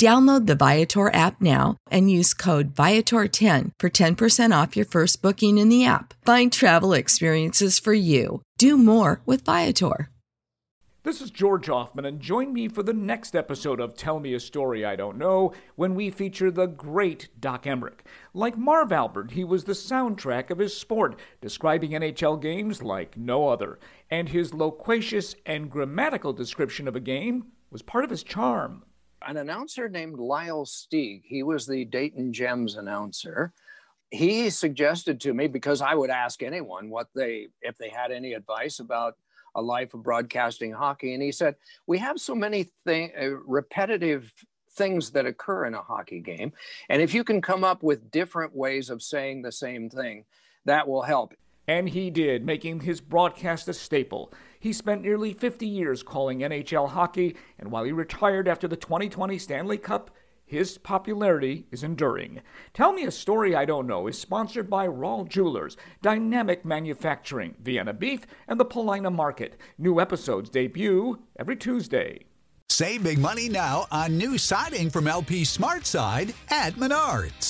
Download the Viator app now and use code Viator10 for 10% off your first booking in the app. Find travel experiences for you. Do more with Viator. This is George Hoffman, and join me for the next episode of Tell Me a Story I Don't Know when we feature the great Doc Emrick. Like Marv Albert, he was the soundtrack of his sport, describing NHL games like no other, and his loquacious and grammatical description of a game was part of his charm an announcer named Lyle Stieg. He was the Dayton Gems announcer. He suggested to me because I would ask anyone what they if they had any advice about a life of broadcasting hockey, and he said we have so many thing, uh, repetitive things that occur in a hockey game, and if you can come up with different ways of saying the same thing, that will help. And he did, making his broadcast a staple. He spent nearly 50 years calling NHL hockey, and while he retired after the 2020 Stanley Cup, his popularity is enduring. Tell Me a Story I Don't Know is sponsored by Rawl Jewelers, Dynamic Manufacturing, Vienna Beef, and the Paulina Market. New episodes debut every Tuesday. Save big money now on new siding from LP SmartSide at Menards.